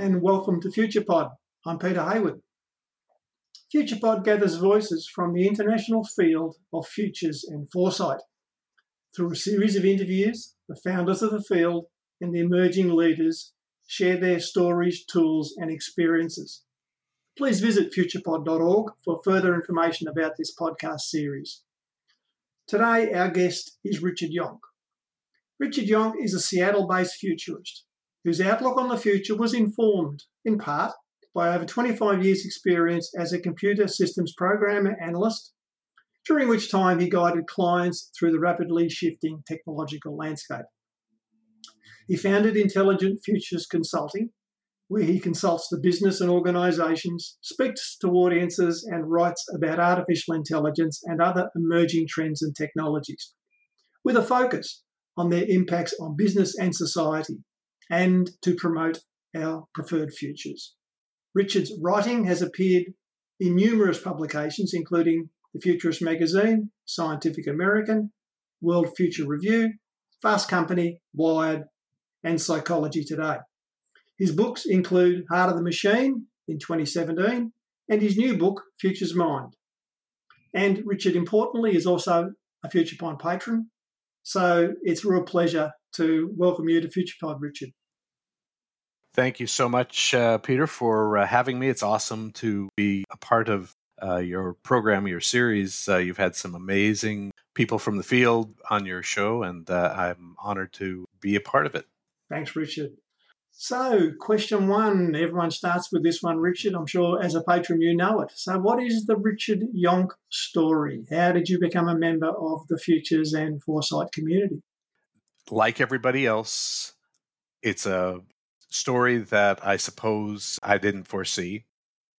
And welcome to FuturePod. I'm Peter Hayward. FuturePod gathers voices from the international field of futures and foresight. Through a series of interviews, the founders of the field and the emerging leaders share their stories, tools, and experiences. Please visit futurepod.org for further information about this podcast series. Today, our guest is Richard Yonck. Richard Yonck is a Seattle based futurist whose outlook on the future was informed, in part, by over 25 years' experience as a computer systems programmer analyst, during which time he guided clients through the rapidly shifting technological landscape. He founded Intelligent Futures Consulting, where he consults the business and organisations, speaks to audiences, and writes about artificial intelligence and other emerging trends and technologies, with a focus on their impacts on business and society, and to promote our preferred futures. Richard's writing has appeared in numerous publications, including The Futurist Magazine, Scientific American, World Future Review, Fast Company, Wired, and Psychology Today. His books include Heart of the Machine in 2017 and his new book, Future's Mind. And Richard, importantly, is also a FuturePod patron. So it's a real pleasure to welcome you to FuturePod, Richard. Thank you so much, uh, Peter, for uh, having me. It's awesome to be a part of uh, your program, your series. Uh, you've had some amazing people from the field on your show, and uh, I'm honored to be a part of it. Thanks, Richard. So, question one everyone starts with this one, Richard. I'm sure as a patron you know it. So, what is the Richard Yonck story? How did you become a member of the Futures and Foresight community? Like everybody else, it's a story that I suppose I didn't foresee.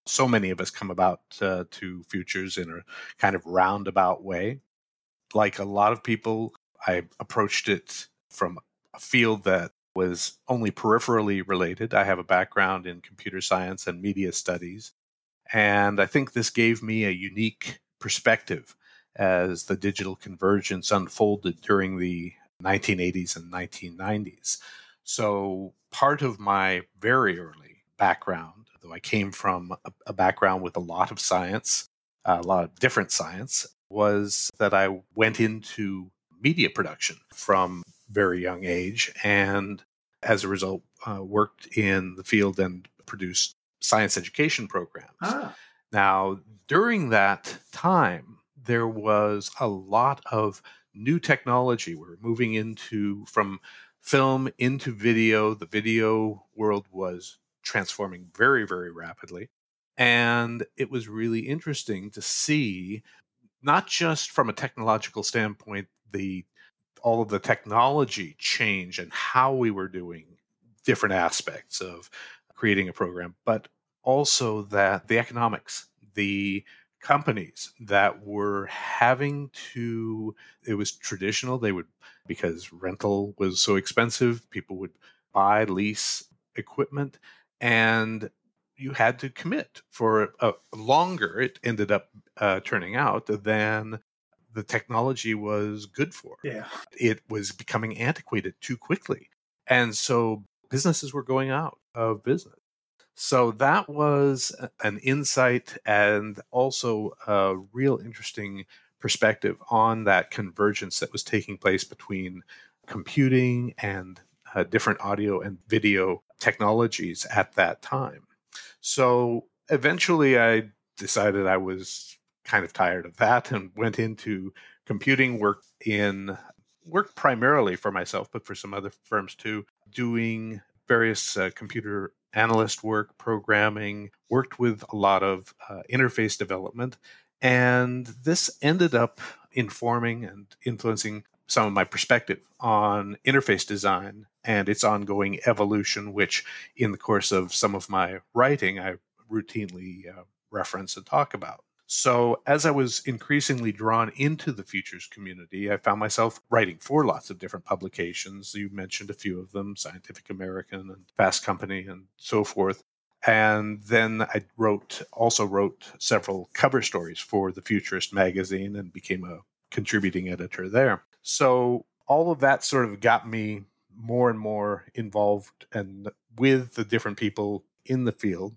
So many of us come about uh, to futures in a kind of roundabout way. Like a lot of people, I approached it from a field that was only peripherally related. I have a background in computer science and media studies. And I think this gave me a unique perspective as the digital convergence unfolded during the 1980s and 1990s. So, part of my very early background, though I came from a, a background with a lot of science, a lot of different science, was that I went into media production from very young age and as a result uh, worked in the field and produced science education programs. Ah. Now, during that time, there was a lot of new technology. We we're moving into from film into video. The video world was transforming very, very rapidly. And it was really interesting to see, not just from a technological standpoint, the all of the technology change and how we were doing different aspects of creating a program, but also that the economics, the companies that were having to it was traditional they would because rental was so expensive people would buy lease equipment and you had to commit for a, longer it ended up uh, turning out than the technology was good for. Yeah. It was becoming antiquated too quickly and so businesses were going out of business so that was an insight and also a real interesting perspective on that convergence that was taking place between computing and uh, different audio and video technologies at that time. So eventually I decided I was kind of tired of that and went into computing work in worked primarily for myself but for some other firms too doing various uh, computer analyst work, programming, worked with a lot of uh, interface development. And this ended up informing and influencing some of my perspective on interface design and its ongoing evolution, which in the course of some of my writing, I routinely uh, reference and talk about. So, as I was increasingly drawn into the futures community, I found myself writing for lots of different publications. You mentioned a few of them Scientific American and Fast Company and so forth. And then I wrote, also wrote several cover stories for the Futurist magazine and became a contributing editor there. So, all of that sort of got me more and more involved and with the different people in the field,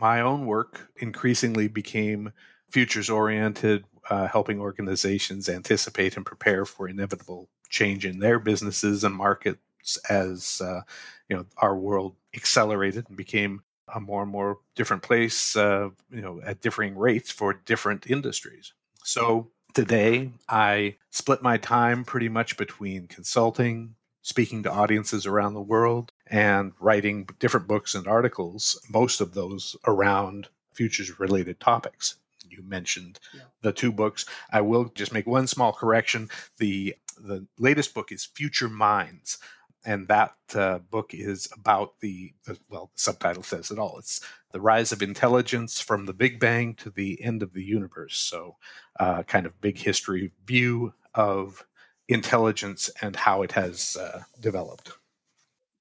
my own work increasingly became futures oriented, uh, helping organizations anticipate and prepare for inevitable change in their businesses and markets as uh, you know our world accelerated and became a more and more different place, uh, you know, at differing rates for different industries. So today, I split my time pretty much between consulting, speaking to audiences around the world, and writing different books and articles. Most of those around futures related topics. You mentioned yeah. the two books. I will just make one small correction. The the latest book is Future Minds and that uh, book is about the, the, well the subtitle says it all it's the rise of intelligence from the big bang to the end of the universe so uh, kind of big history view of intelligence and how it has uh, developed.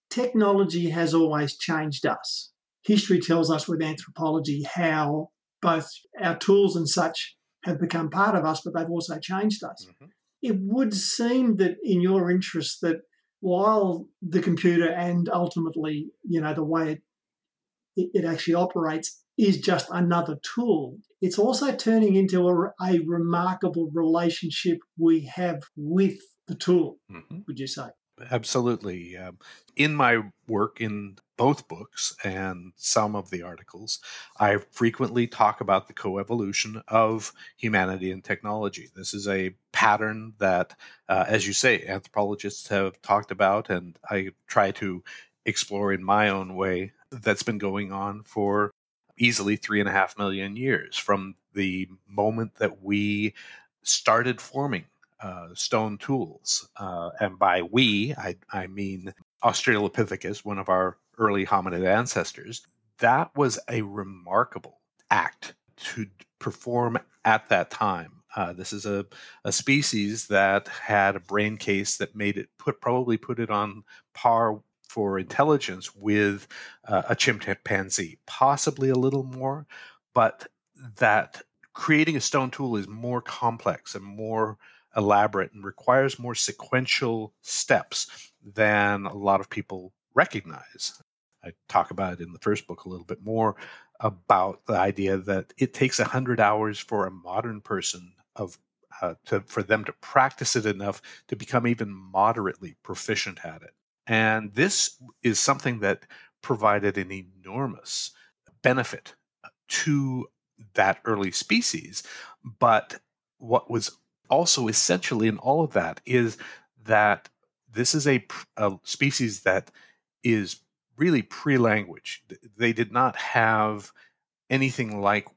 Technology has always changed us. History tells us with anthropology how both our tools and such have become part of us but they've also changed us. Mm-hmm. it would seem that in your interest that while the computer and ultimately, you know, the way it, it actually operates is just another tool, it's also turning into a, a remarkable relationship we have with the tool, mm-hmm. would you say? Absolutely. Um, in my work in both books and some of the articles, I frequently talk about the coevolution of humanity and technology. This is a pattern that, uh, as you say, anthropologists have talked about, and I try to explore in my own way that's been going on for easily three and a half million years from the moment that we started forming uh, stone tools. Uh, and by we, I, I mean Australopithecus, one of our early hominid ancestors. That was a remarkable act to perform at that time. Uh, this is a, a species that had a brain case that made it put probably put it on par for intelligence with uh, a chimpanzee, possibly a little more, but that creating a stone tool is more complex and more elaborate and requires more sequential steps than a lot of people recognize. I talk about it in the first book a little bit more about the idea that it takes 100 hours for a modern person of uh, to, for them to practice it enough to become even moderately proficient at it. And this is something that provided an enormous benefit uh, to that early species. But what was also essentially in all of that is that this is a, a species that is really pre-language. They did not have anything like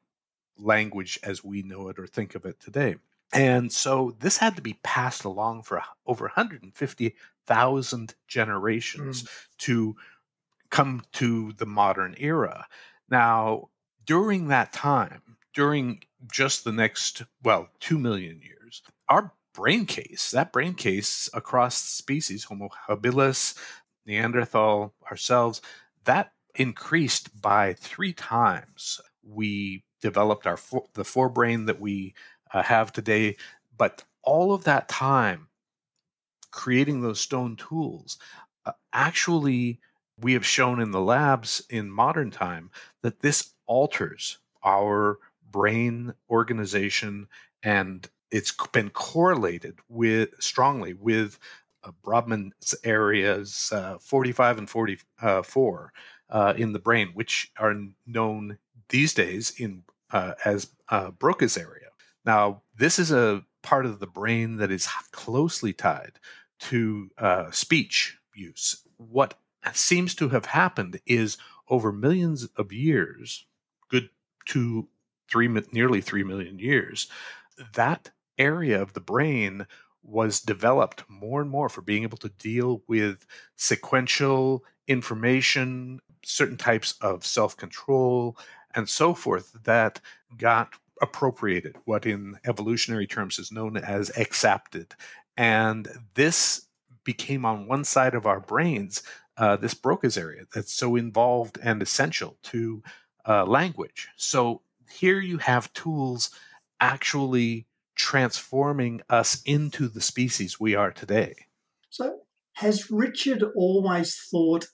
language as we know it or think of it today. And so this had to be passed along for over 150,000 generations mm. to come to the modern era. Now, during that time, during just the next, well, 2 million years, years. Our brain case, that brain case across species, Homo habilis, Neanderthal, ourselves, that increased by three times. We developed our the forebrain that we uh, have today, but all of that time creating those stone tools, uh, actually, we have shown in the labs in modern time that this alters our brain organization and it's been correlated with strongly with uh, Brodmann's areas uh, 45 and 44 uh, in the brain, which are known these days in uh, as uh, Broca's area. Now, this is a part of the brain that is closely tied to uh, speech use. What seems to have happened is over millions of years, good to three, nearly three million years, that area of the brain was developed more and more for being able to deal with sequential information, certain types of self control, and so forth that got appropriated, what in evolutionary terms is known as exapted. And this became on one side of our brains, uh, this Broca's area that's so involved and essential to uh, language. So here you have tools actually transforming us into the species we are today. So, has Richard always thought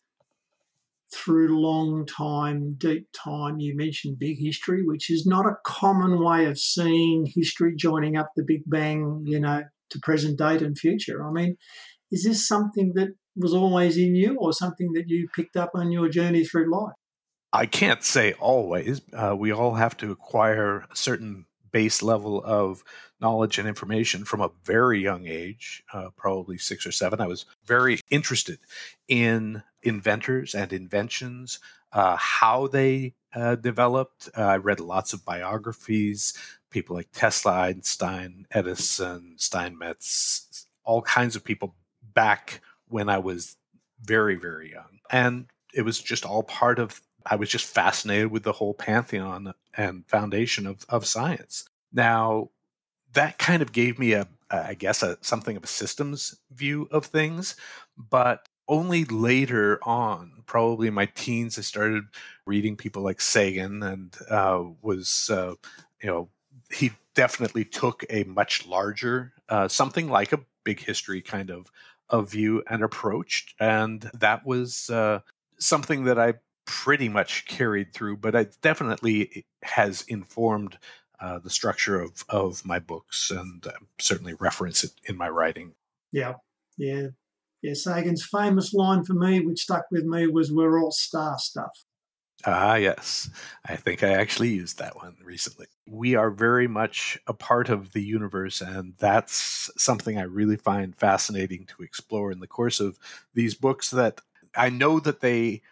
through long time, deep time. You mentioned big history, which is not a common way of seeing history joining up the Big Bang, you know, to present date and future. I mean, is this something that was always in you or something that you picked up on your journey through life? I can't say always. Uh, we all have to acquire a certain base level of knowledge and information from a very young age, uh, probably six or seven. I was very interested in inventors and inventions, uh, how they uh, developed. Uh, I read lots of biographies, people like Tesla, Einstein, Edison, Steinmetz, all kinds of people back when I was very, very young. And it was just all part of, I was just fascinated with the whole pantheon and foundation of, of science. Now, that kind of gave me a, I guess, a, something of a systems view of things. But only later on, probably in my teens, I started reading people like Sagan and uh, was, uh, you know, he definitely took a much larger, uh, something like a big history kind of, of view and approach. And that was uh, something that I pretty much carried through, but it definitely has informed uh, the structure of, of my books and uh, certainly reference it in my writing. Yeah, yeah. Yeah, Sagan's famous line for me, which stuck with me, was "We're all star stuff." Ah, yes. I think I actually used that one recently. We are very much a part of the universe, and that's something I really find fascinating to explore in the course of these books. That I know that they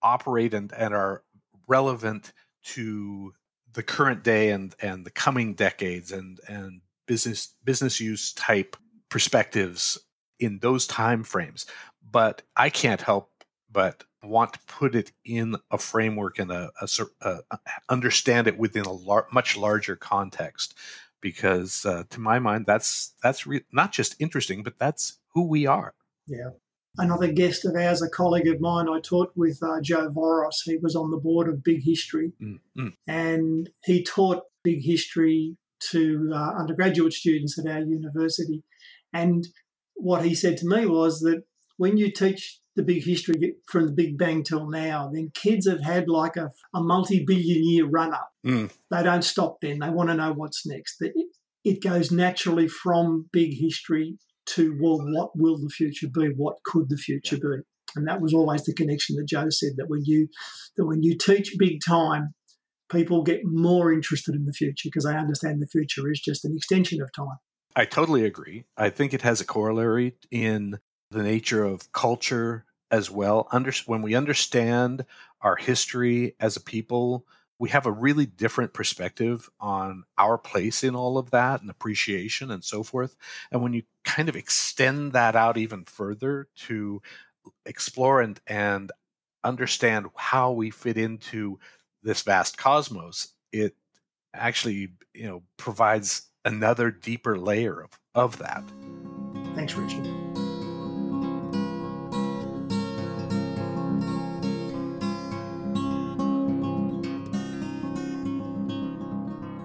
operate and, and are relevant to the current day and and the coming decades and and business business use type perspectives in those time frames but i can't help but want to put it in a framework and a, a, a, a understand it within a lar- much larger context because uh, to my mind that's that's re- not just interesting but that's who we are yeah another guest of ours, a colleague of mine, I taught with uh, Joe Voros. He was on the board of Big History, mm-hmm. and he taught Big History to uh, undergraduate students at our university. And what he said to me was that when you teach the big history from the Big Bang till now, then kids have had like a, a multi billion year run up. Mm. They don't stop then. They want to know what's next. It, it goes naturally from big history to, well, what will the future be? What could the future be? And that was always the connection that Joe said that when you that when you teach big time, people get more interested in the future because they understand the future is just an extension of time. I totally agree. I think it has a corollary in the nature of culture as well. Under, when we understand our history as a people, we have a really different perspective on our place in all of that and appreciation and so forth. And when you kind of extend that out even further to explore and, and understand how we fit into this vast cosmos, it actually, you know, provides another deeper layer of, of that. Thanks, Richard.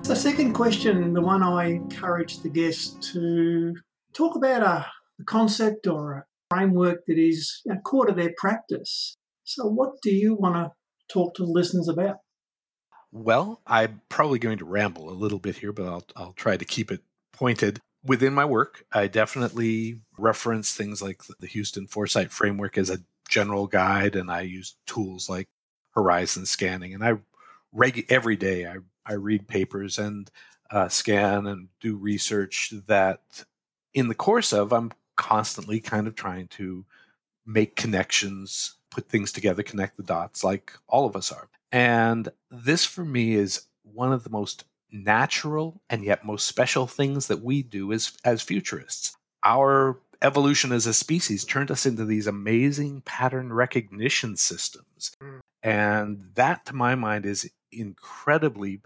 The second question, the one I encourage the guests to talk about uh, a, a concept or a framework that is you know, core to their practice. So, what do you want to talk to the listeners about? Well, I'm probably going to ramble a little bit here, but I'll, I'll try to keep it pointed. Within my work, I definitely reference things like the Houston Foresight Framework as a general guide, and I use tools like horizon scanning. And I reg- every day I I read papers and uh, scan and do research that in the course of I'm constantly kind of trying to make connections, put things together, connect the dots like all of us are. And this for me is one of the most natural and yet most special things that we do as as futurists. Our evolution as a species turned us into these amazing pattern recognition systems. Mm. And that to my mind is incredibly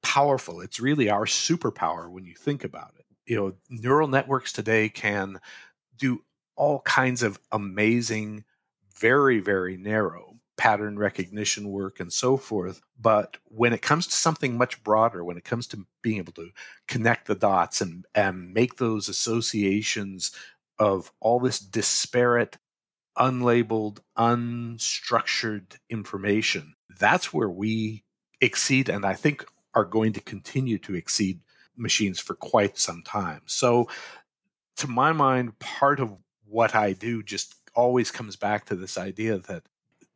powerful. It's really our superpower when you think about it. You know, neural networks today can do all kinds of amazing, very, very narrow pattern recognition work and so forth. But when it comes to something much broader, when it comes to being able to connect the dots and, and make those associations of all this disparate unlabeled, unstructured information, that's where we exceed and I think are going to continue to exceed machines for quite some time. So, to my mind, part of what I do just always comes back to this idea that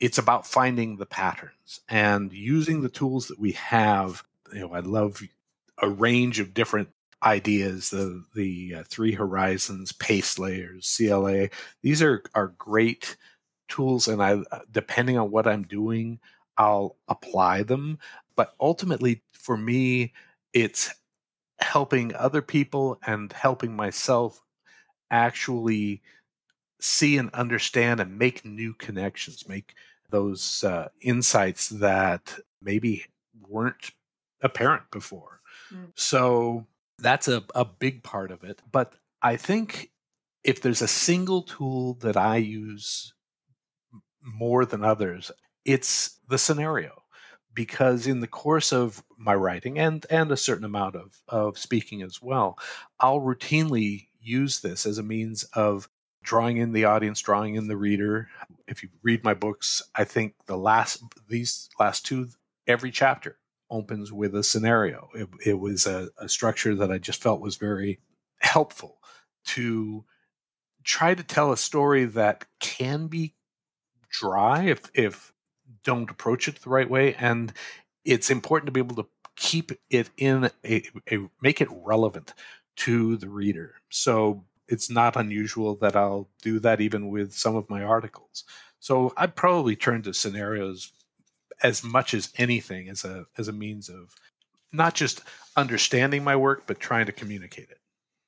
it's about finding the patterns and using the tools that we have. You know, I love a range of different ideas the the uh, three horizons pace layers cla these are are great tools and i uh, depending on what i'm doing i'll apply them but ultimately for me it's helping other people and helping myself actually see and understand and make new connections make those uh, insights that maybe weren't apparent before mm. so that's a, a big part of it. But I think if there's a single tool that I use more than others, it's the scenario. Because in the course of my writing and, and a certain amount of, of speaking as well, I'll routinely use this as a means of drawing in the audience, drawing in the reader. If you read my books, I think the last these last two, every chapter opens with a scenario. It, it was a, a structure that I just felt was very helpful to try to tell a story that can be dry if if don't approach it the right way and it's important to be able to keep it in a, a, make it relevant to the reader so it's not unusual that i'll do that even with some of my articles. So i'd probably turn to scenarios as much as anything as a as a means of not just understanding my work but trying to communicate it.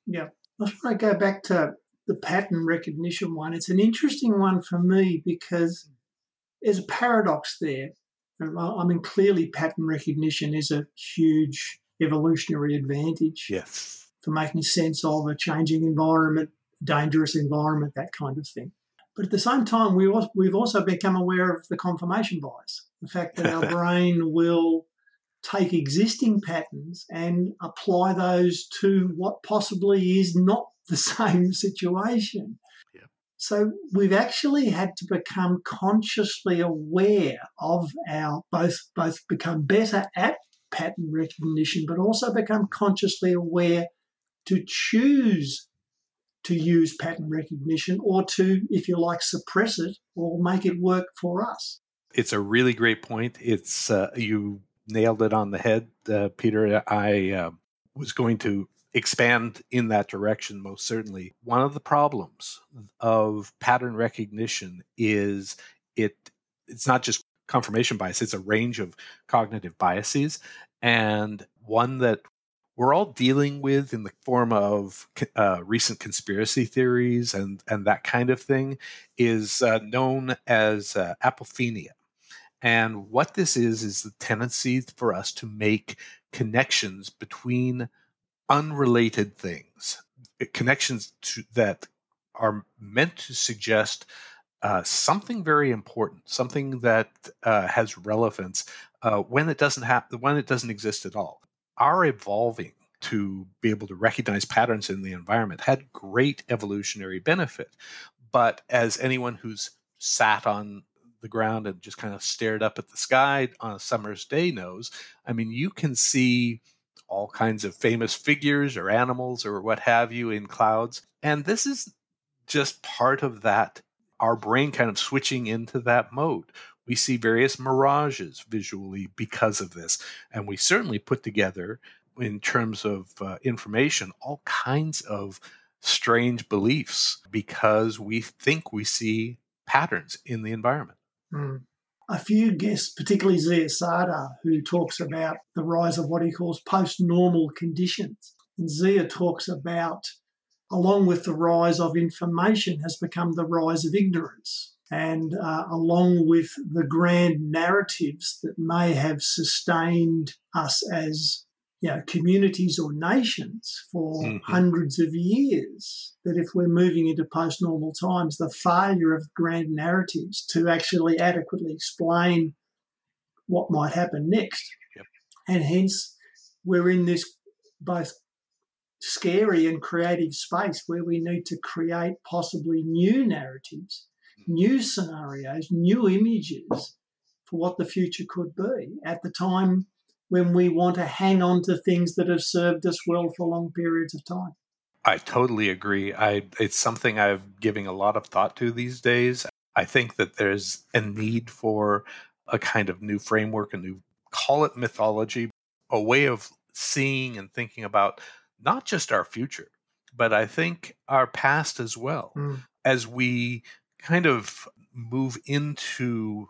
Yeah. I want to go back to the pattern recognition one. It's an interesting one for me because there's a paradox there. I mean clearly pattern recognition is a huge evolutionary advantage. Yes for making sense of a changing environment dangerous environment that kind of thing but at the same time, we also, we've also become aware of the confirmation bias the fact that our brain will take existing patterns and apply those to what possibly is not the same situation. Yeah. So we've actually had to become consciously aware of our both both become better at pattern recognition, but also become consciously aware to choose to use pattern recognition or to, if you like, suppress it or make it work for us. It's a really great point. It's uh, you nailed it on the head, uh, Peter. I uh, was going to expand in that direction most certainly. One of the problems of pattern recognition is it it's not just confirmation bias, it's a range of cognitive biases and one that we're all dealing with in the form of uh, recent conspiracy theories and, and that kind of thing is uh, known as uh, apophenia. And what this is, is the tendency for us to make connections between unrelated things, eh, connections to, that are meant to suggest uh, something very important, something that uh, has relevance uh, when it doesn't have when it doesn't exist at all our evolving to be able to recognize patterns in the environment had great evolutionary benefit. But as anyone who's sat on the ground and just kind of stared up at the sky on a summer's day knows, I mean, you can see all kinds of famous figures or animals or what have you in clouds. And this is just part of that, our brain kind of switching into that mode. We see various mirages visually because of this. And we certainly put together, in terms of uh, information, all kinds of strange beliefs because we think we see patterns in the environment. Mm. A few guests, particularly Zia Sardar, who talks about the rise of what he calls post normal conditions. And Zia talks about, along with the rise of information, has become the rise of ignorance and uh, along with the grand narratives that may have sustained us as you know, communities or nations for mm-hmm. hundreds of years. That if we're moving into post normal times, the failure of grand narratives to actually adequately explain what might happen next. Yep. And hence, we're in this both scary and creative space where we need to create possibly new narratives new scenarios, new images for what the future could be at the time when we want to hang on to things that have served us well for long periods of time. I totally agree. I it's something I'm giving a lot of thought to these days. I think that there's a need for a kind of new framework, a new call it mythology, a way of seeing and thinking about not just our future, but I think our past as well. Mm. As we kind of move into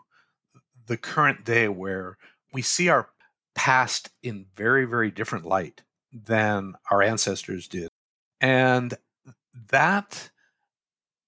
the current day where we see our past in very, very different light than our ancestors did. And that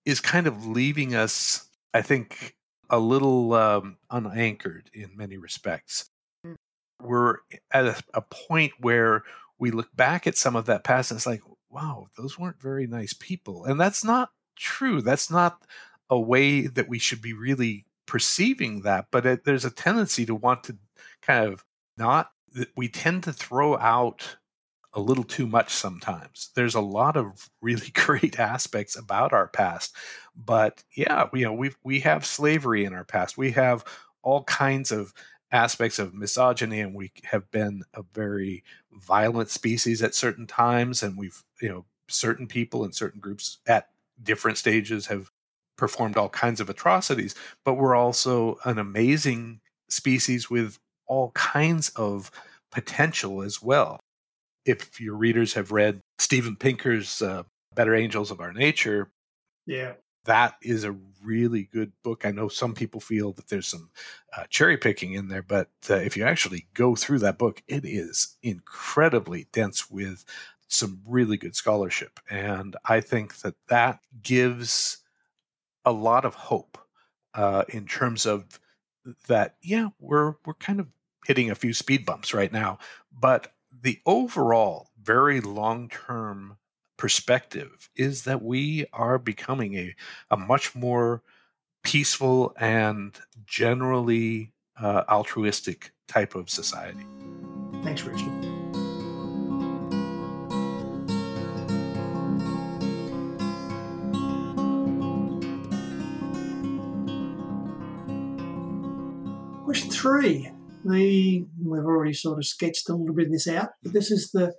is kind of leaving us, I think, a little um, unanchored in many respects. Mm. We're at a, a point where we look back at some of that past and it's like, wow, those weren't very nice people. And that's not true. That's not a way that we should be really perceiving that. But it, there's a tendency to want to kind of not, we tend to throw out a little too much sometimes. There's a lot of really great aspects about our past, but yeah, you know, we we have slavery in our past. We have all kinds of aspects of misogyny, and we have been a very violent species at certain times, and we've you know certain people and certain groups at different stages have performed all kinds of atrocities. But we're also an amazing species with all kinds of potential as well if your readers have read Steven Pinker's uh, Better Angels of Our Nature, yeah, that is a really good book. I know some people feel that there's some uh, cherry picking in there, but uh, if you actually go through that book, it is incredibly dense with some really good scholarship, and I think that that gives a lot of hope uh, in terms of that. Yeah, we're we're kind of hitting a few speed bumps right now, but the overall very long term perspective is that we are becoming a, a much more peaceful and generally uh, altruistic type of society. Thanks, Richard. Three the we've already sort of sketched a little bit of this out, but this is the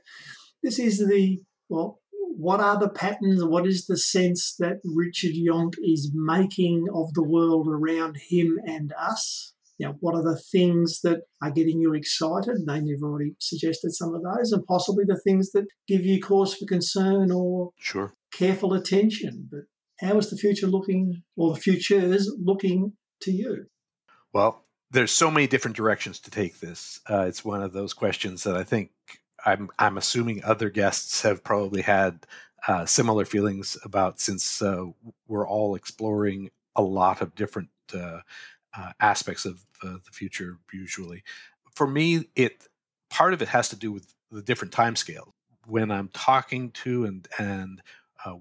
this is the well, what are the patterns? What is the sense that Richard Yonck is making of the world around him and us? You know, what are the things that are getting you excited? And you've already suggested some of those, and possibly the things that give you cause for concern or sure. careful attention. But how is the future looking, or the futures looking to you? Well, there's so many different directions to take this. Uh, it's one of those questions that I think I'm I'm assuming other guests have probably had uh, similar feelings about since uh, we're all exploring a lot of different uh, uh, aspects of uh, the future. Usually, for me, it part of it has to do with the different time scales. When I'm talking to and and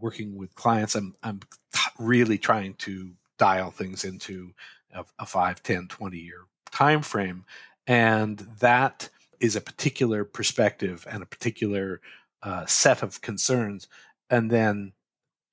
working with clients, I'm I'm t- really trying to dial things into a, a 5 10 20 year time frame and that is a particular perspective and a particular uh, set of concerns and then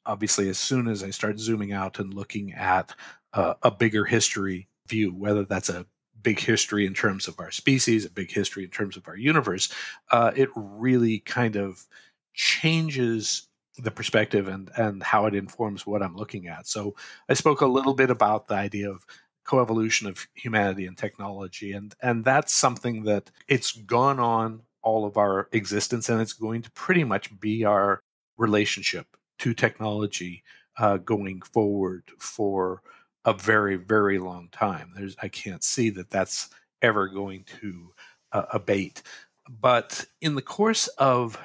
obviously as soon as i start zooming out and looking at uh, a bigger history view whether that's a big history in terms of our species a big history in terms of our universe uh, it really kind of changes the perspective and and how it informs what I'm looking at. So I spoke a little bit about the idea of coevolution of humanity and technology and and that's something that it's gone on all of our existence and it's going to pretty much be our relationship to technology uh, going forward for a very very long time. There's i can't see that that's ever going to uh, abate. But in the course of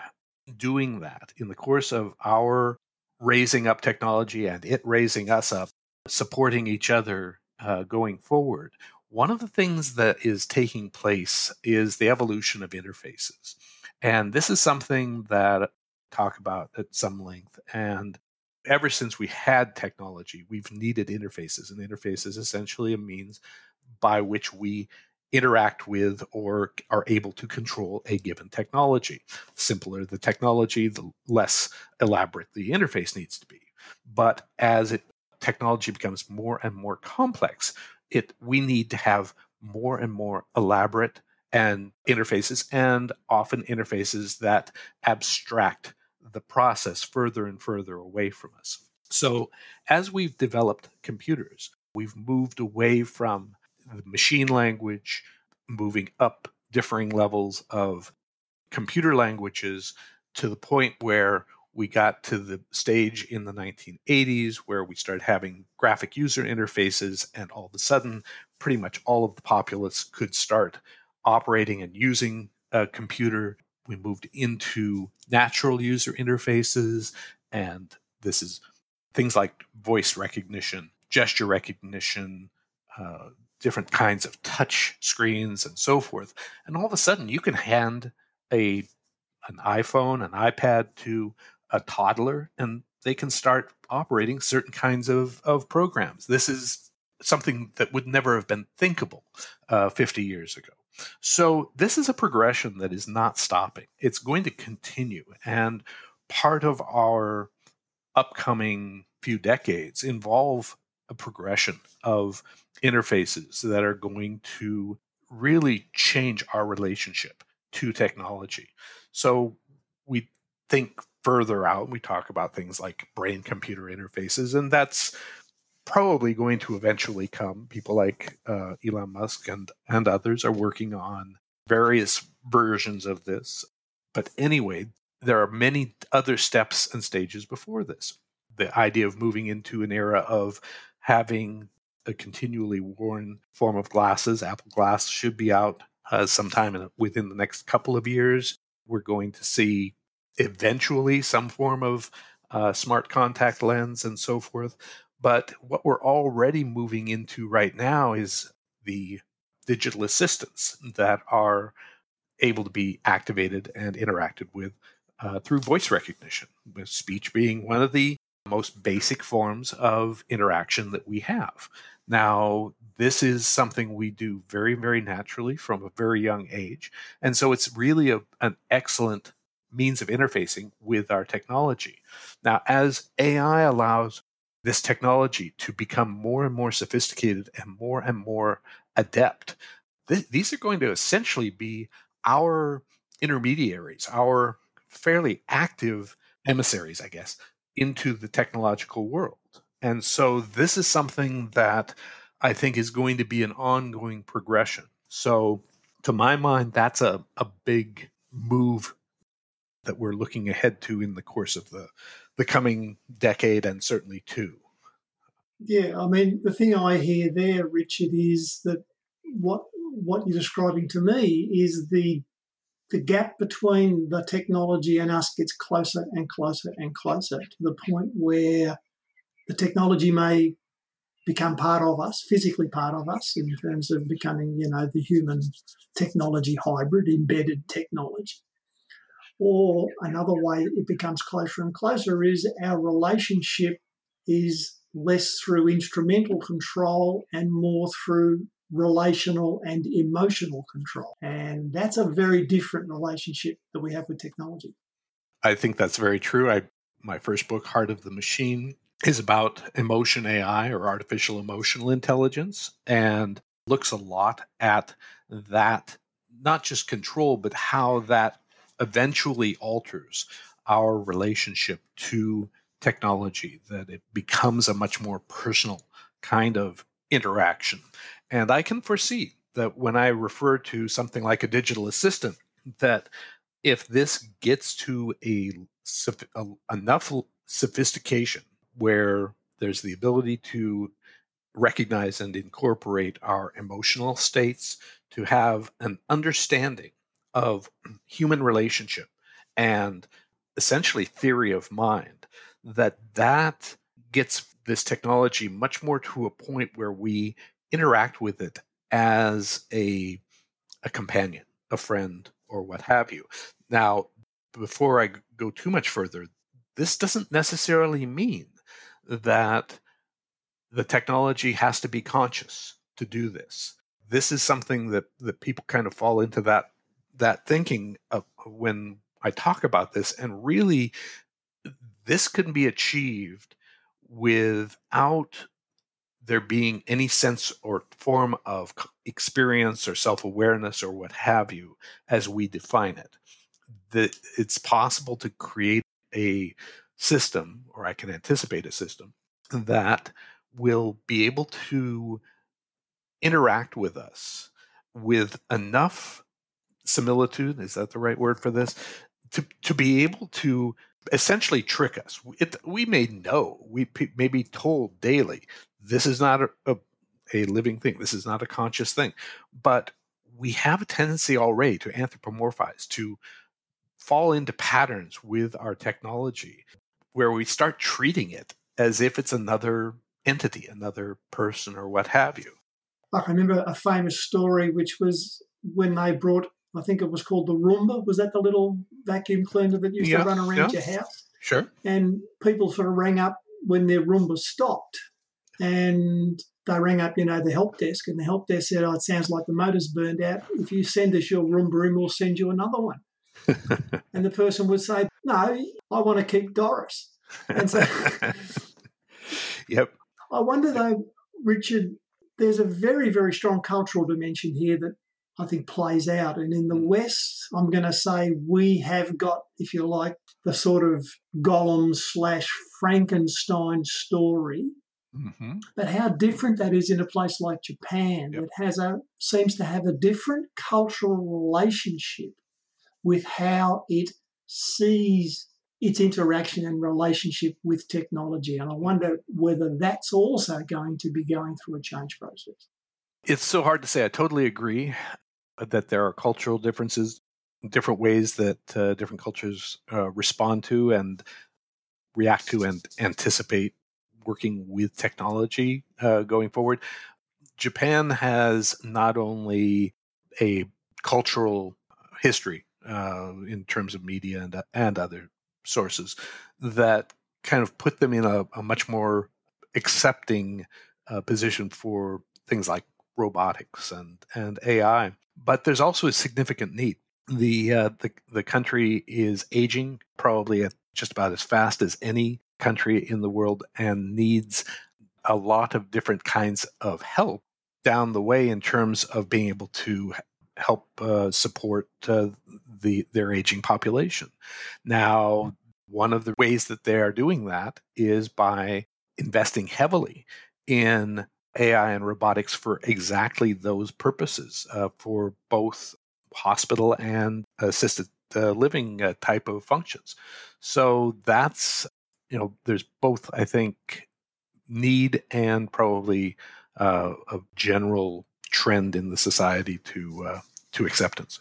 doing that in the course of our raising up technology and it raising us up, supporting each other uh, going forward, one of the things that is taking place is the evolution of interfaces. And this is something that I talk about at some length. And ever since we had technology, we've needed interfaces. And interface is essentially a means by which we interact with or are able to control a given technology. The simpler the technology, the less elaborate the interface needs to be. But as it technology becomes more and more complex, it we need to have more and more elaborate and interfaces and often interfaces that abstract the process further and further away from us. So, as we've developed computers, we've moved away from the machine language, moving up differing levels of computer languages to the point where we got to the stage in the 1980s where we started having graphic user interfaces, and all of a sudden, pretty much all of the populace could start operating and using a computer. We moved into natural user interfaces, and this is things like voice recognition, gesture recognition, uh, different kinds of touch screens, and so forth. And all of a sudden, you can hand a an iPhone, an iPad to a toddler, and they can start operating certain kinds of, of programs. This is something that would never have been thinkable uh, 50 years ago. So, this is a progression that is not stopping. It's going to continue. And part of our upcoming few decades involve a progression of interfaces that are going to really change our relationship to technology. So, we think further out, we talk about things like brain computer interfaces, and that's probably going to eventually come. People like uh, Elon Musk and, and others are working on various versions of this. But anyway, there are many other steps and stages before this. The idea of moving into an era of having a continually worn form of glasses, Apple Glass should be out uh, sometime in, within the next couple of years. We're going to see eventually some form of uh, smart contact lens and so forth. But what we're already moving into right now is the digital assistants that are able to be activated and interacted with uh, through voice recognition, with speech being one of the most basic forms of interaction that we have. Now, this is something we do very, very naturally from a very young age. And so it's really a, an excellent means of interfacing with our technology. Now, as AI allows this technology to become more and more sophisticated and more and more adept. Th- these are going to essentially be our intermediaries, our fairly active emissaries, I guess, into the technological world. And so this is something that I think is going to be an ongoing progression. So, to my mind, that's a, a big move that we're looking ahead to in the course of the the coming decade and certainly two. Yeah, I mean, the thing I hear there, Richard, is that what what you're describing to me is the the gap between the technology and us gets closer and closer and closer to the point where the technology may become part of us, physically part of us, in terms of becoming, you know, the human technology hybrid, embedded technology. Or another way it becomes closer and closer is our relationship is less through instrumental control and more through relational and emotional control. And that's a very different relationship that we have with technology. I think that's very true. I my first book, Heart of the Machine, is about emotion AI or artificial emotional intelligence and looks a lot at that not just control, but how that eventually alters our relationship to technology, that it becomes a much more personal kind of interaction. And I can foresee that when I refer to something like a digital assistant, that if this gets to a, a enough sophistication where there's the ability to recognize and incorporate our emotional states, to have an understanding of human relationship and essentially theory of mind that that gets this technology much more to a point where we interact with it as a a companion, a friend, or what have you. Now, before I go too much further, this doesn't necessarily mean that the technology has to be conscious to do this. This is something that that people kind of fall into that that thinking of when I talk about this, and really, this can be achieved without there being any sense or form of experience or self awareness or what have you as we define it. That it's possible to create a system, or I can anticipate a system, that will be able to interact with us with enough similitude is that the right word for this? To, to be able to essentially trick us. It, we may know we p- may be told daily this is not a, a, a living thing this is not a conscious thing. But we have a tendency already to anthropomorphize to fall into patterns with our technology where we start treating it as if it's another entity, another person, or what have you. I remember a famous story, which was when they brought, I think it was called the Roomba. Was that the little vacuum cleaner that used yeah, to run around yeah. your house? Sure. And people sort of rang up when their Roomba stopped. And they rang up, you know, the help desk, and the help desk said, "Oh, it sounds like the motor's burned out. If you send us your Roomba, we'll send you another one." and the person would say, "No, I want to keep Doris." And so, yep. I wonder though, Richard, there's a very, very strong cultural dimension here that I think plays out. And in the mm. West, I'm going to say we have got, if you like, the sort of Golem slash Frankenstein story. Mm-hmm. But how different that is in a place like Japan, yep. that has a seems to have a different cultural relationship with how it sees its interaction and relationship with technology. And I wonder whether that's also going to be going through a change process. It's so hard to say. I totally agree that there are cultural differences, different ways that uh, different cultures uh, respond to and react to and anticipate working with technology uh, going forward. Japan has not only a cultural history uh, in terms of media and, and other sources that kind of put them in a, a much more accepting uh, position for things like robotics and, and AI. But there's also a significant need. The, uh, the the country is aging probably at just about as fast as any country in the world and needs a lot of different kinds of help down the way in terms of being able to help uh, support uh, the their aging population. Now, one of the ways that they are doing that is by investing heavily in AI and robotics for exactly those purposes, uh, for both hospital and assisted uh, living uh, type of functions. So that's you know, there's both I think need and probably uh, a general trend in the society to uh, to acceptance.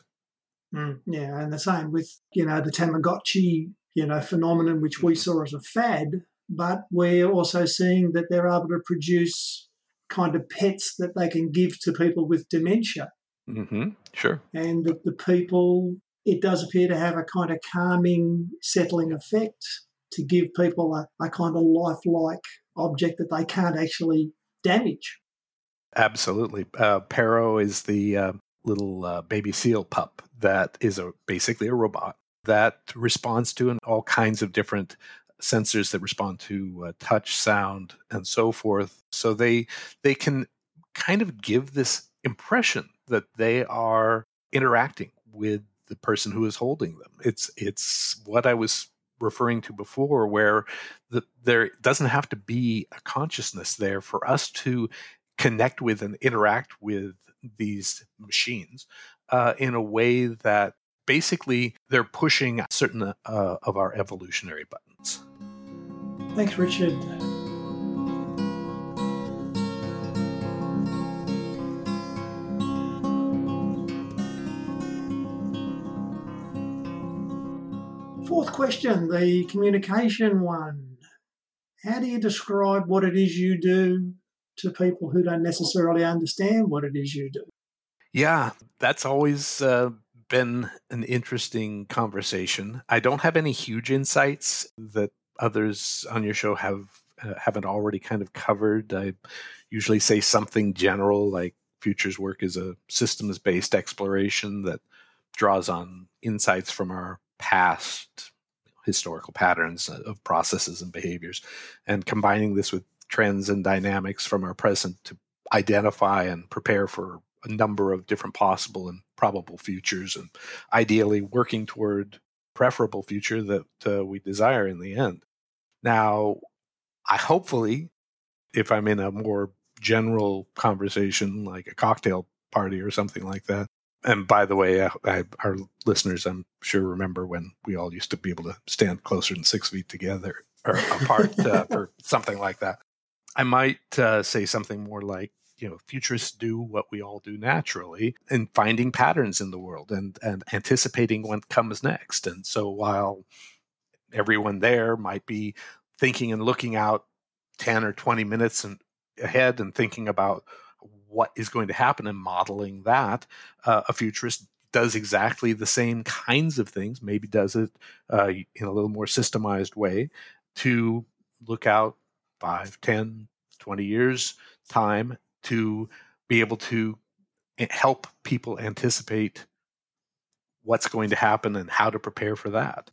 Mm, yeah, and the same with you know the Tamagotchi you know phenomenon which we saw as a fad, but we're also seeing that they're able to produce kind of pets that they can give to people with dementia. Mm-hmm. Sure. And that the people, it does appear to have a kind of calming, settling effect to give people a, a kind of lifelike object that they can't actually damage. Absolutely. Uh, Paro is the uh, little uh, baby seal pup that is a basically a robot that responds to all kinds of different sensors that respond to uh, touch, sound, and so forth. So they they can kind of give this impression that they are interacting with the person who is holding them. It's it's what I was referring to before, where the, there doesn't have to be a consciousness there for us to connect with and interact with these machines uh, in a way that basically they're pushing certain uh, of our evolutionary buttons. Thanks, Richard. Fourth question, the communication one. How do you describe what it is you do to people who don't necessarily understand what it is you do? Yeah, that's always uh, been an interesting conversation. I don't have any huge insights that others on your show have uh, haven't already kind of covered. I usually say something general like futures work is a systems based exploration that draws on insights from our past historical patterns of processes and behaviors, and combining this with trends and dynamics from our present to identify and prepare for a number of different possible and probable futures, and ideally working toward preferable future that uh, we desire in the end. Now, I hopefully, if I'm in a more general conversation like a cocktail party or something like that, and by the way, I, I, our listeners, I'm sure remember when we all used to be able to stand closer than six feet together or apart uh, for something like that. I might uh, say something more like, you know, futurists do what we all do naturally in finding patterns in the world and and anticipating what comes next. And so while everyone there might be thinking and looking out 10 or 20 minutes and ahead and thinking about what is going to happen and modeling that, uh, a futurist does exactly the same kinds of things, maybe does it uh, in a little more systemized way to look out 5, 10, 20 years time to be able to help people anticipate what's going to happen and how to prepare for that.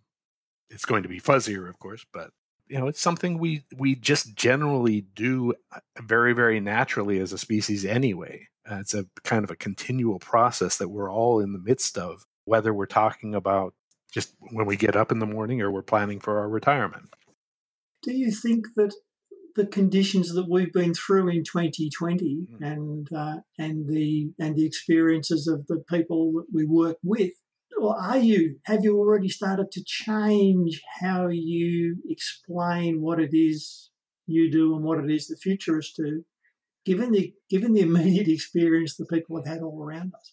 It's going to be fuzzier, of course, but you know it's something we we just generally do uh, very very naturally as a species anyway uh, it's a kind of a continual process that we're all in the midst of whether we're talking about just when we get up in the morning or we're planning for our retirement do you think that the conditions that we've been through in 2020 mm. and uh, and the and the experiences of the people that we work with or are you? Have you already started to change how you explain what it is you do and what it is the futurists do, given the given the immediate experience the people have had all around us?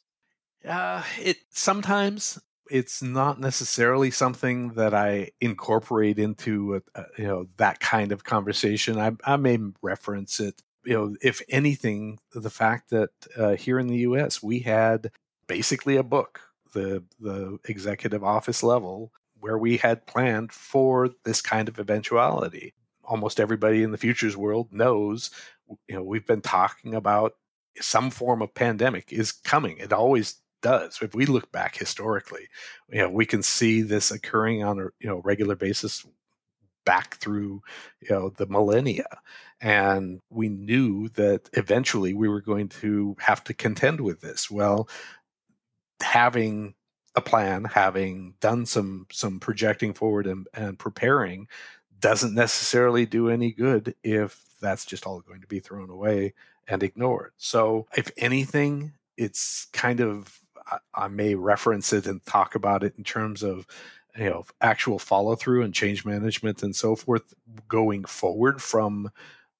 Uh, it sometimes it's not necessarily something that I incorporate into a, a, you know that kind of conversation. I, I may reference it. You know, if anything, the fact that uh, here in the U.S. we had basically a book the the executive office level where we had planned for this kind of eventuality. Almost everybody in the futures world knows, you know, we've been talking about some form of pandemic is coming. It always does. If we look back historically, you know, we can see this occurring on a you know regular basis back through you know the millennia and we knew that eventually we were going to have to contend with this well having a plan, having done some some projecting forward and, and preparing, doesn't necessarily do any good if that's just all going to be thrown away and ignored. So, if anything, it's kind of I, I may reference it and talk about it in terms of you know actual follow through and change management and so forth going forward from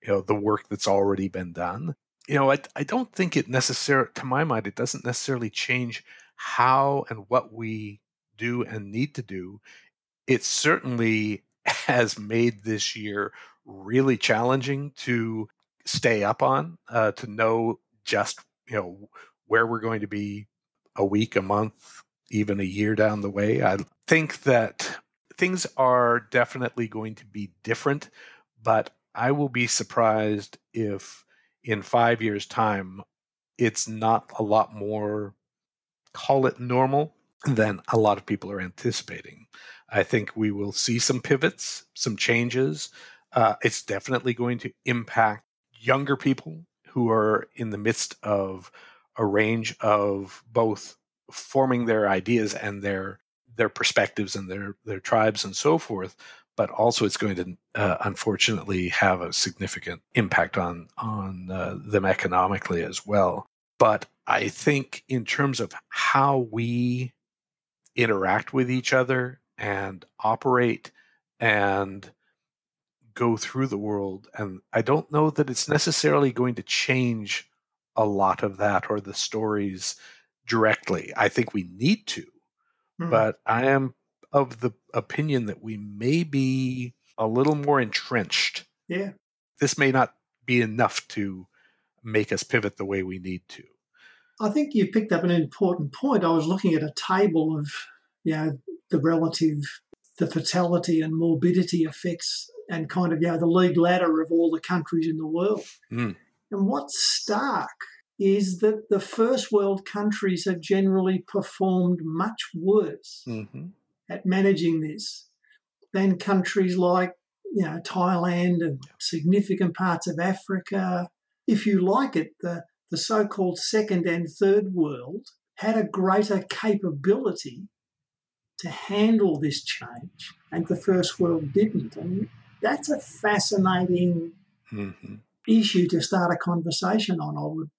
you know the work that's already been done. You know, I I don't think it necessarily, to my mind, it doesn't necessarily change how and what we do and need to do, it certainly has made this year really challenging to stay up on, uh, to know just you know where we're going to be a week, a month, even a year down the way. I think that things are definitely going to be different, but I will be surprised if in five years' time it's not a lot more call it normal than a lot of people are anticipating. I think we will see some pivots, some changes. Uh, it's definitely going to impact younger people who are in the midst of a range of both forming their ideas and their their perspectives and their their tribes and so forth but also it's going to uh, unfortunately have a significant impact on on uh, them economically as well but I think in terms of how we interact with each other and operate and go through the world, and I don't know that it's necessarily going to change a lot of that or the stories directly. I think we need to, mm-hmm. but I am of the opinion that we may be a little more entrenched. Yeah. This may not be enough to make us pivot the way we need to. I think you picked up an important point. I was looking at a table of, you know, the relative, the fatality and morbidity effects and kind of, you know, the league ladder of all the countries in the world. Mm. And what's stark is that the first world countries have generally performed much worse mm-hmm. at managing this. than countries like you know Thailand and significant parts of Africa. If you like it, the, the so-called second and third world had a greater capability to handle this change, and the first world didn't. And that's a fascinating mm-hmm. issue to start a conversation on. I would,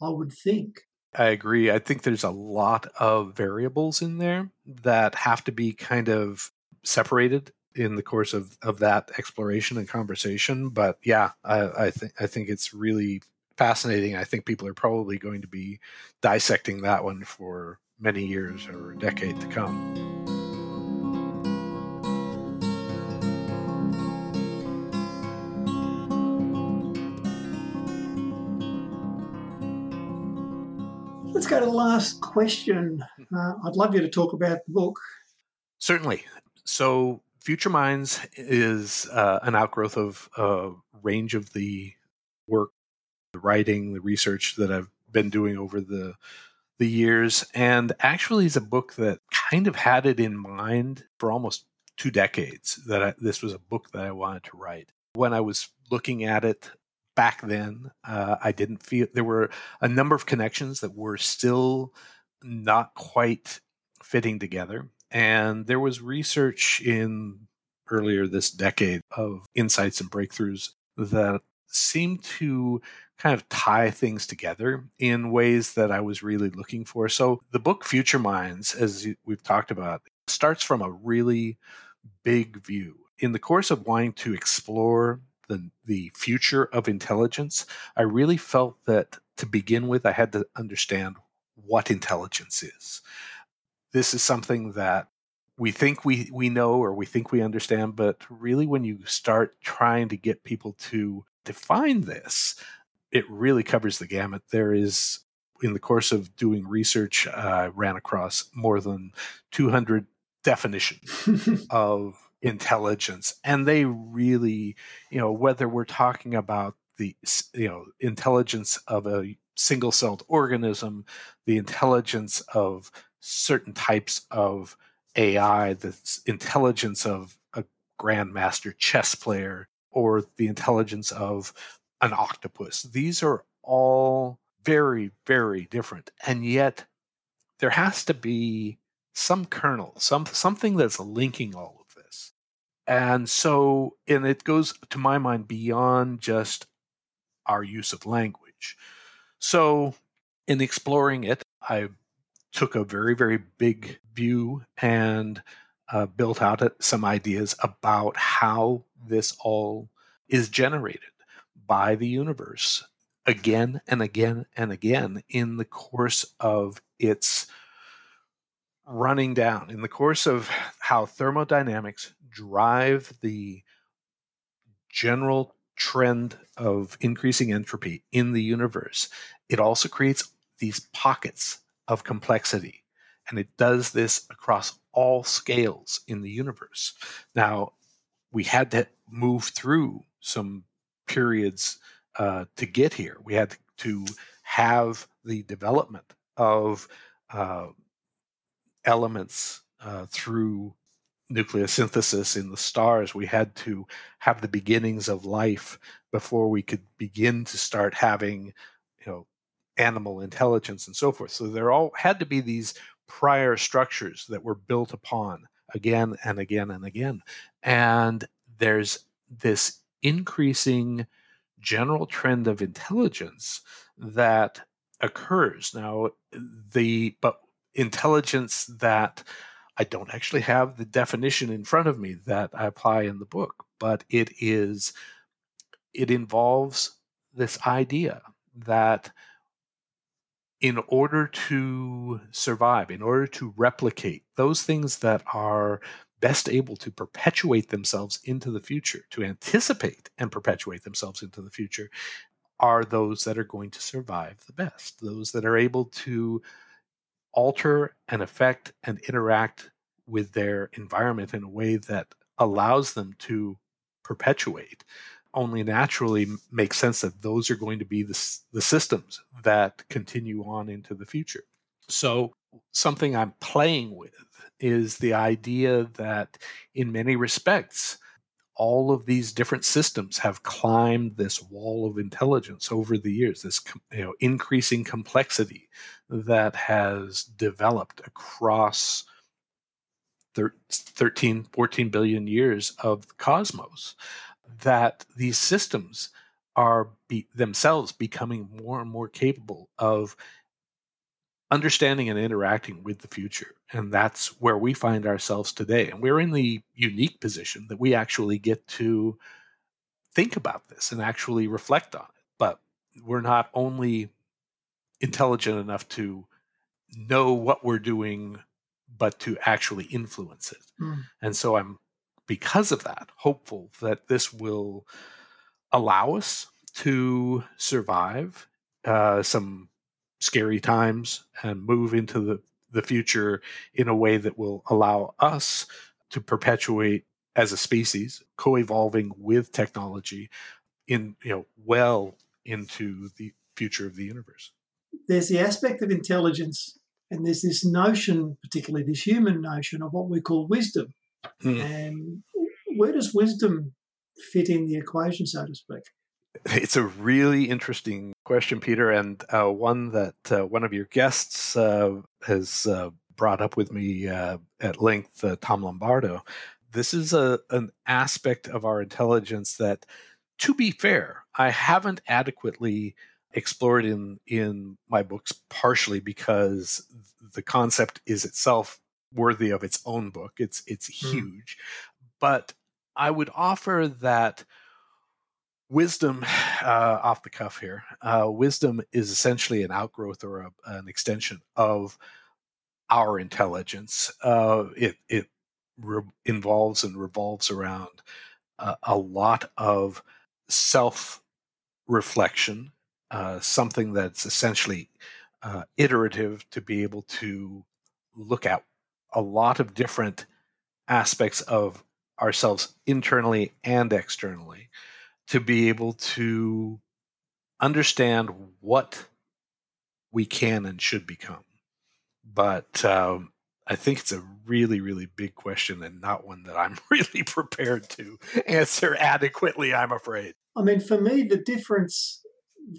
I would think. I agree. I think there's a lot of variables in there that have to be kind of separated in the course of, of that exploration and conversation. But yeah, I, I think I think it's really fascinating. I think people are probably going to be dissecting that one for many years or a decade to come. Let's go to the last question. Uh, I'd love you to talk about the book. Certainly. So, Future Minds is uh, an outgrowth of a range of the work, the writing, the research that I've been doing over the the years, and actually is a book that kind of had it in mind for almost two decades that I, this was a book that I wanted to write. When I was looking at it back then, uh, I didn't feel there were a number of connections that were still not quite fitting together. And there was research in earlier this decade of insights and breakthroughs that seemed to kind of tie things together in ways that I was really looking for. So the book Future Minds, as we've talked about, starts from a really big view. In the course of wanting to explore the the future of intelligence, I really felt that to begin with, I had to understand what intelligence is. This is something that we think we we know or we think we understand, but really, when you start trying to get people to define this, it really covers the gamut. There is in the course of doing research, I ran across more than 200 definitions of intelligence and they really you know whether we're talking about the you know intelligence of a single celled organism the intelligence of certain types of ai the intelligence of a grandmaster chess player or the intelligence of an octopus these are all very very different and yet there has to be some kernel some something that's linking all of this. and so, and it goes to my mind beyond just our use of language. So, in exploring it, I took a very, very big view and uh, built out some ideas about how this all is generated by the universe again and again and again in the course of its running down in the course of how thermodynamics drive the general trend of increasing entropy in the universe, it also creates these pockets of complexity. And it does this across all scales in the universe. Now, we had to move through some periods uh, to get here. We had to have the development of uh, elements uh, through nucleosynthesis in the stars. We had to have the beginnings of life before we could begin to start having, you know, animal intelligence and so forth. So there all had to be these prior structures that were built upon again and again and again. And there's this increasing general trend of intelligence that occurs. Now, the but intelligence that I don't actually have the definition in front of me that I apply in the book, but it is it involves this idea that in order to survive, in order to replicate those things that are best able to perpetuate themselves into the future, to anticipate and perpetuate themselves into the future, are those that are going to survive the best, those that are able to alter and affect and interact with their environment in a way that allows them to perpetuate only naturally makes sense that those are going to be the, the systems that continue on into the future. So something I'm playing with is the idea that in many respects, all of these different systems have climbed this wall of intelligence over the years, this you know, increasing complexity that has developed across 13, 14 billion years of cosmos, that these systems are be, themselves becoming more and more capable of understanding and interacting with the future. And that's where we find ourselves today. And we're in the unique position that we actually get to think about this and actually reflect on it. But we're not only intelligent enough to know what we're doing, but to actually influence it. Mm. And so I'm, because of that, hopeful that this will allow us to survive uh, some scary times and move into the, the future in a way that will allow us to perpetuate as a species, co-evolving with technology in you know well into the future of the universe. There's the aspect of intelligence and there's this notion, particularly this human notion of what we call wisdom. Mm. And where does wisdom fit in the equation, so to speak? It's a really interesting question, Peter, and uh, one that uh, one of your guests uh, has uh, brought up with me uh, at length, uh, Tom Lombardo. This is a, an aspect of our intelligence that, to be fair, I haven't adequately explored in in my books partially because the concept is itself worthy of its own book. It's it's mm. huge. But i would offer that wisdom uh, off the cuff here uh, wisdom is essentially an outgrowth or a, an extension of our intelligence. Uh, it it re- involves and revolves around a lot of self reflection uh, something that's essentially uh, iterative to be able to look at a lot of different aspects of ourselves internally and externally to be able to understand what we can and should become. But um, I think it's a really, really big question and not one that I'm really prepared to answer adequately, I'm afraid. I mean, for me, the difference,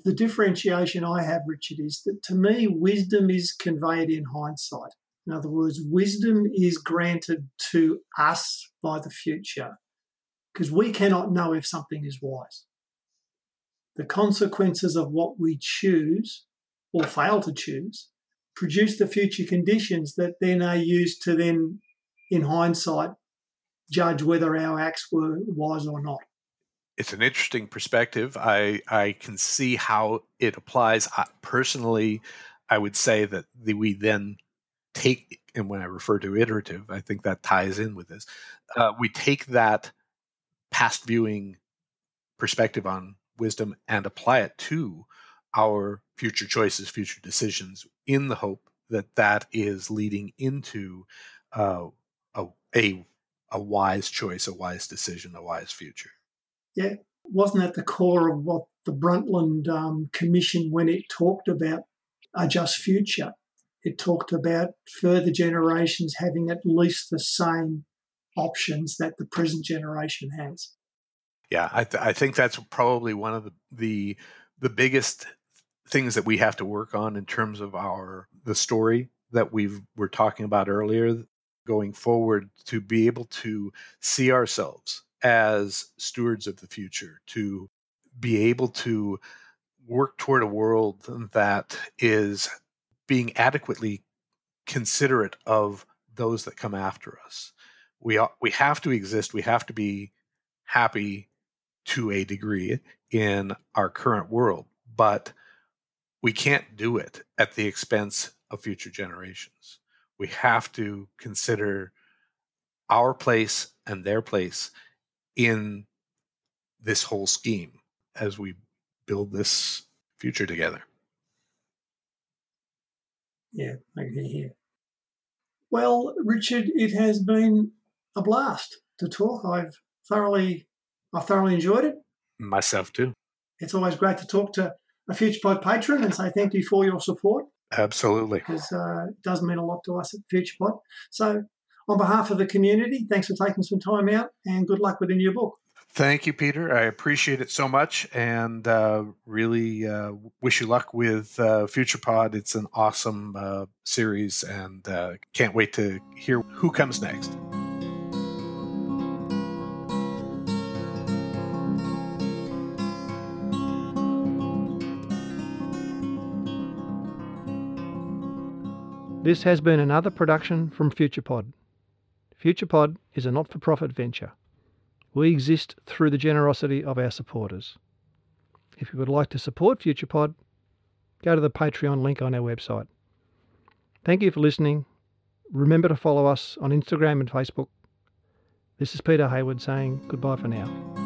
the differentiation I have, Richard, is that to me, wisdom is conveyed in hindsight. In other words, wisdom is granted to us by the future because we cannot know if something is wise. The consequences of what we choose or fail to choose produce the future conditions that then are used to then, in hindsight, judge whether our acts were wise or not. It's an interesting perspective. I I can see how it applies. I, personally, I would say that the, we then take, and when I refer to iterative, I think that ties in with this. Uh, we take that past viewing perspective on wisdom and apply it to our future choices, future decisions, in the hope that that is leading into uh, a, a a wise choice, a wise decision, a wise future. Yeah, wasn't at the core of what the Brundtland um, Commission, when it talked about a just future, it talked about further generations having at least the same options that the present generation has. Yeah, I, th- I think that's probably one of the, the the biggest things that we have to work on in terms of our the story that we were talking about earlier going forward to be able to see ourselves as stewards of the future to be able to work toward a world that is being adequately considerate of those that come after us we we have to exist we have to be happy to a degree in our current world, but we can't do it at the expense of future generations. We have to consider our place and their place in this whole scheme as we build this future together. Yeah, I can hear. Well, Richard, it has been a blast to talk. I've thoroughly I thoroughly enjoyed it. Myself too. It's always great to talk to a FuturePod patron and say thank you for your support. Absolutely. Because uh, it does mean a lot to us at FuturePod. So, on behalf of the community, thanks for taking some time out and good luck with the new book. Thank you, Peter. I appreciate it so much and uh, really uh, wish you luck with uh, FuturePod. It's an awesome uh, series and uh, can't wait to hear who comes next. This has been another production from FuturePod. FuturePod is a not for profit venture. We exist through the generosity of our supporters. If you would like to support FuturePod, go to the Patreon link on our website. Thank you for listening. Remember to follow us on Instagram and Facebook. This is Peter Hayward saying goodbye for now.